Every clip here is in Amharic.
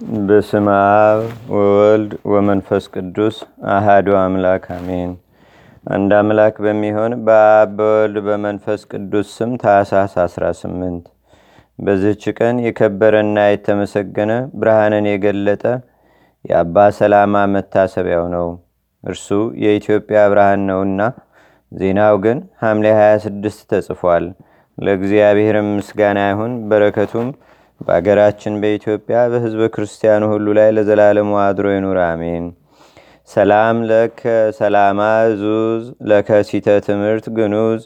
በስመ አብ ወወልድ ወመንፈስ ቅዱስ አሃዱ አምላክ አሜን። አንድ አምላክ በሚሆን በአብ በወልድ በመንፈስ ቅዱስ ስም ታሳስ 18 በዚህች ቀን የከበረና የተመሰገነ ብርሃንን የገለጠ የአባ ሰላማ መታሰቢያው ነው። እርሱ የኢትዮጵያ ብርሃን ነውና፣ ዜናው ግን ሐምሌ 26 ተጽፏል። ለእግዚአብሔርም ምስጋና ይሁን፣ በረከቱም በአገራችን በኢትዮጵያ በህዝበ ክርስቲያኑ ሁሉ ላይ ለዘላለሙ አድሮ ይኑር፣ አሜን። ሰላም ለከ ሰላማ ዙዝ ለከሲተ ትምህርት ግኑዝ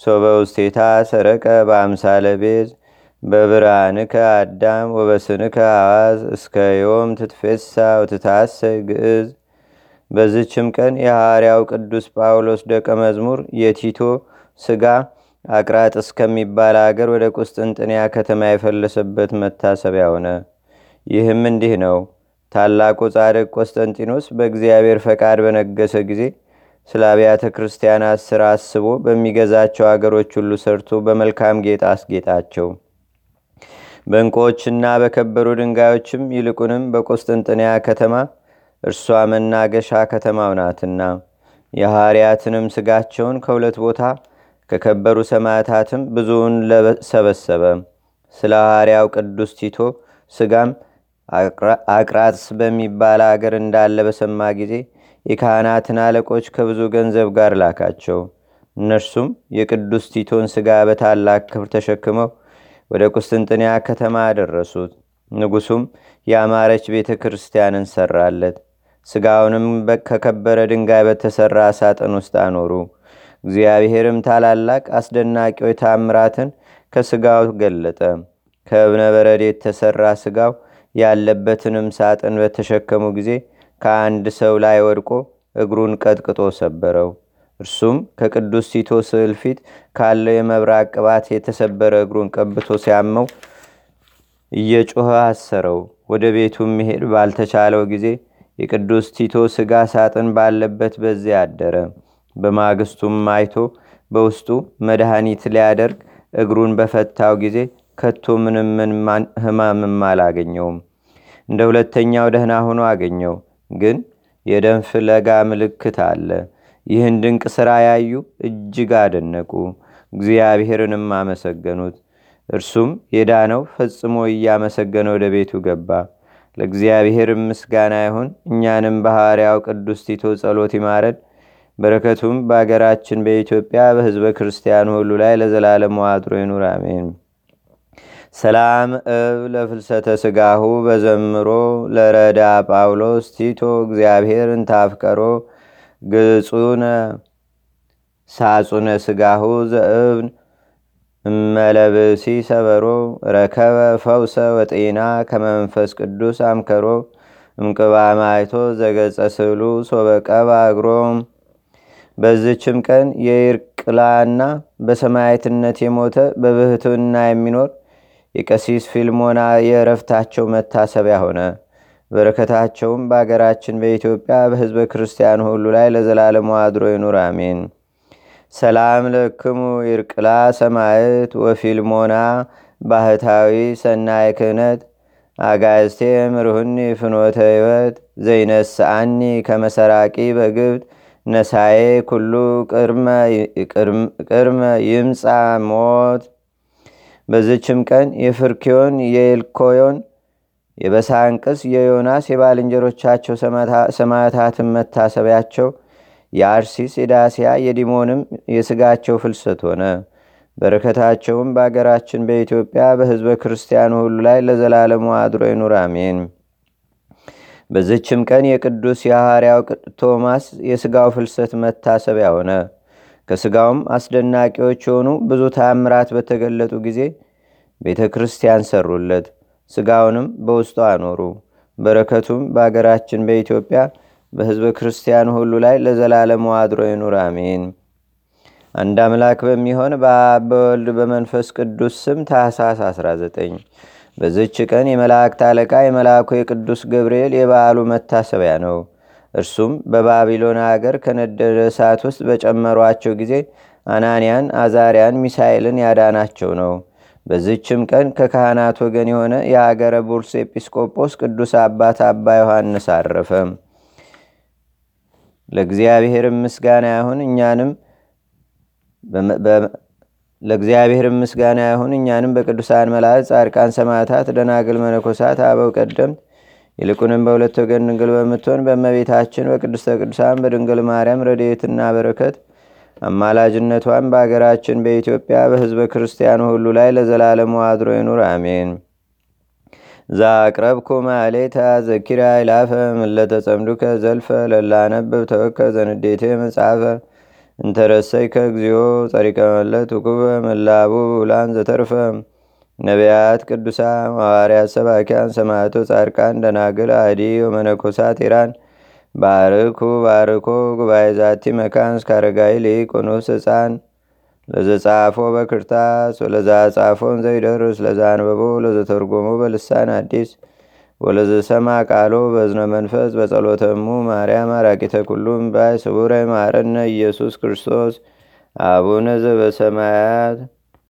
ሶበ ውስቴታ ሰረቀ በአምሳለ ቤዝ በብርሃንከ አዳም ወበስንከ አዋዝ እስከ ዮም ትትፌሳ ወትታሰ ግዕዝ። በዚችም ቀን የሐዋርያው ቅዱስ ጳውሎስ ደቀ መዝሙር የቲቶ ስጋ አቅራጥ እስከሚባል አገር ወደ ቁስጥንጥንያ ከተማ የፈለሰበት መታሰቢያ ሆነ። ይህም እንዲህ ነው። ታላቁ ጻድቅ ቆስጠንጢኖስ በእግዚአብሔር ፈቃድ በነገሰ ጊዜ ስለ አብያተ ክርስቲያናት ሥራ አስቦ በሚገዛቸው አገሮች ሁሉ ሰርቶ በመልካም ጌጥ አስጌጣቸው። በእንቆዎችና በከበሩ ድንጋዮችም ይልቁንም በቆስጥንጥንያ ከተማ እርሷ መናገሻ ከተማው ናትና የሐዋርያትንም ስጋቸውን ከሁለት ቦታ ከከበሩ ሰማዕታትም ብዙውን ሰበሰበ። ስለ ሐዋርያው ቅዱስ ቲቶ ስጋም አቅራጥስ በሚባል አገር እንዳለ በሰማ ጊዜ የካህናትን አለቆች ከብዙ ገንዘብ ጋር ላካቸው። እነርሱም የቅዱስ ቲቶን ስጋ በታላቅ ክብር ተሸክመው ወደ ቁስጥንጥንያ ከተማ አደረሱት። ንጉሱም የአማረች ቤተ ክርስቲያንን ሰራለት። ስጋውንም ከከበረ ድንጋይ በተሰራ ሳጥን ውስጥ አኖሩ። እግዚአብሔርም ታላላቅ አስደናቂዎች ታምራትን ከስጋው ገለጠ። ከእብነ በረድ የተሰራ ስጋው ያለበትንም ሳጥን በተሸከሙ ጊዜ ከአንድ ሰው ላይ ወድቆ እግሩን ቀጥቅጦ ሰበረው። እርሱም ከቅዱስ ቲቶ ስዕል ፊት ካለው የመብራቅ ቅባት የተሰበረ እግሩን ቀብቶ ሲያመው እየጮኸ አሰረው። ወደ ቤቱም መሄድ ባልተቻለው ጊዜ የቅዱስ ቲቶ ስጋ ሳጥን ባለበት በዚያ አደረ። በማግስቱም አይቶ በውስጡ መድኃኒት ሊያደርግ እግሩን በፈታው ጊዜ ከቶ ምንም ህማምም አላገኘውም። እንደ ሁለተኛው ደህና ሆኖ አገኘው። ግን የደም ፍለጋ ምልክት አለ። ይህን ድንቅ ሥራ ያዩ እጅግ አደነቁ፣ እግዚአብሔርንም አመሰገኑት። እርሱም የዳነው ፈጽሞ እያመሰገነ ወደ ቤቱ ገባ። ለእግዚአብሔር ምስጋና ይሁን። እኛንም በሐዋርያው ቅዱስ ቲቶ ጸሎት ይማረድ በረከቱም በአገራችን በኢትዮጵያ በህዝበ ክርስቲያኑ ሁሉ ላይ ለዘላለም ዋድሮ ይኑር፣ አሜን። ሰላም እብ ለፍልሰተ ስጋሁ በዘምሮ ለረዳ ጳውሎስ ቲቶ እግዚአብሔር እንታፍቀሮ ግጹነ ሳጹነ ስጋሁ ዘእብን እመለብሲ ሰበሮ ረከበ ፈውሰ ወጤና ከመንፈስ ቅዱስ አምከሮ እምቅባ ማይቶ ዘገጸ ስሉ ሶበቀባ እግሮም በዝችም ቀን የይርቅላና በሰማያትነት የሞተ በብህትና የሚኖር የቀሲስ ፊልሞና የእረፍታቸው መታሰቢያ ሆነ። በረከታቸውም በአገራችን በኢትዮጵያ በህዝበ ክርስቲያኑ ሁሉ ላይ ለዘላለሙ አድሮ ይኑር፣ አሜን። ሰላም ለክሙ ይርቅላ ሰማዕት ወፊልሞና ባህታዊ ሰናይ ክህነት አጋዝቴ ምርሁኒ ፍኖተ ህይወት ዘይነስአኒ ከመሰራቂ በግብት ነሳዬ ኩሉ ቅድመ ይምፃ ሞት። በዝችም ቀን የፍርኪዮን የኤልኮዮን የበሳንቅስ የዮናስ የባልንጀሮቻቸው ሰማዕታትን መታሰቢያቸው የአርሲስ የዳሲያ የዲሞንም የስጋቸው ፍልሰት ሆነ። በረከታቸውም በአገራችን በኢትዮጵያ በህዝበ ክርስቲያኑ ሁሉ ላይ ለዘላለሙ አድሮ ይኑር፣ አሜን። በዝችም ቀን የቅዱስ የሐዋርያው ቶማስ የሥጋው ፍልሰት መታሰቢያ ሆነ። ከሥጋውም አስደናቂዎች የሆኑ ብዙ ታምራት በተገለጡ ጊዜ ቤተ ክርስቲያን ሰሩለት። ሥጋውንም በውስጡ አኖሩ። በረከቱም በአገራችን በኢትዮጵያ በሕዝበ ክርስቲያን ሁሉ ላይ ለዘላለሙ አድሮ ይኑር፣ አሜን። አንድ አምላክ በሚሆን በአብ በመንፈስ ቅዱስ ስም ታኅሳስ 19 በዝች ቀን የመላእክት አለቃ የመልአኩ የቅዱስ ገብርኤል የበዓሉ መታሰቢያ ነው። እርሱም በባቢሎን አገር ከነደደ እሳት ውስጥ በጨመሯቸው ጊዜ አናንያን፣ አዛሪያን፣ ሚሳኤልን ያዳናቸው ነው። በዝችም ቀን ከካህናት ወገን የሆነ የአገረ ቡርስ ኤጲስቆጶስ ቅዱስ አባት አባ ዮሐንስ አረፈ። ለእግዚአብሔር ምስጋና ይሁን እኛንም ለእግዚአብሔር ምስጋና ይሁን እኛንም በቅዱሳን መላእክት፣ ጻድቃን፣ ሰማዕታት፣ ደናግል፣ መነኮሳት፣ አበው ቀደምት ይልቁንም በሁለት ወገን ድንግል በምትሆን በእመቤታችን በቅድስተ ቅዱሳን በድንግል ማርያም ረድኤትና በረከት አማላጅነቷን በአገራችን በኢትዮጵያ በሕዝበ ክርስቲያኑ ሁሉ ላይ ለዘላለሙ አድሮ ይኑር፣ አሜን። ዛቅረብኩ ማሌታ ዘኪራ ይላፈ ምለተጸምዱከ ዘልፈ ለላነብብ ተወከ ዘንዴቴ መጽሐፈ እንተረሰይከ እግዚኦ ጸሪቀ መለት ውቁበ ምላቡ ብላን ዘተርፈ። ነቢያት ቅዱሳን ሐዋርያት ሰባኪያን ሰማዕቶ ጻድቃን ደናግል አዲ ወመነኮሳት ኢራን ባርኩ ባርኮ ጉባኤ ዛቲ መካን እስካረጋይ ሊቆኖስ ህፃን ለዘጻፎ በክርታስ ወለዛ ጻፎን ዘይደርስ ለዛ አንበቦ ለዘተርጎሞ በልሳን አዲስ ወለዘሰማ ቃሎ በዝነ መንፈስ በጸሎተሙ ማርያም አራቂተ ኩሉም ባይ ስቡረ ማረነ ኢየሱስ ክርስቶስ አቡነ ዘበሰማያት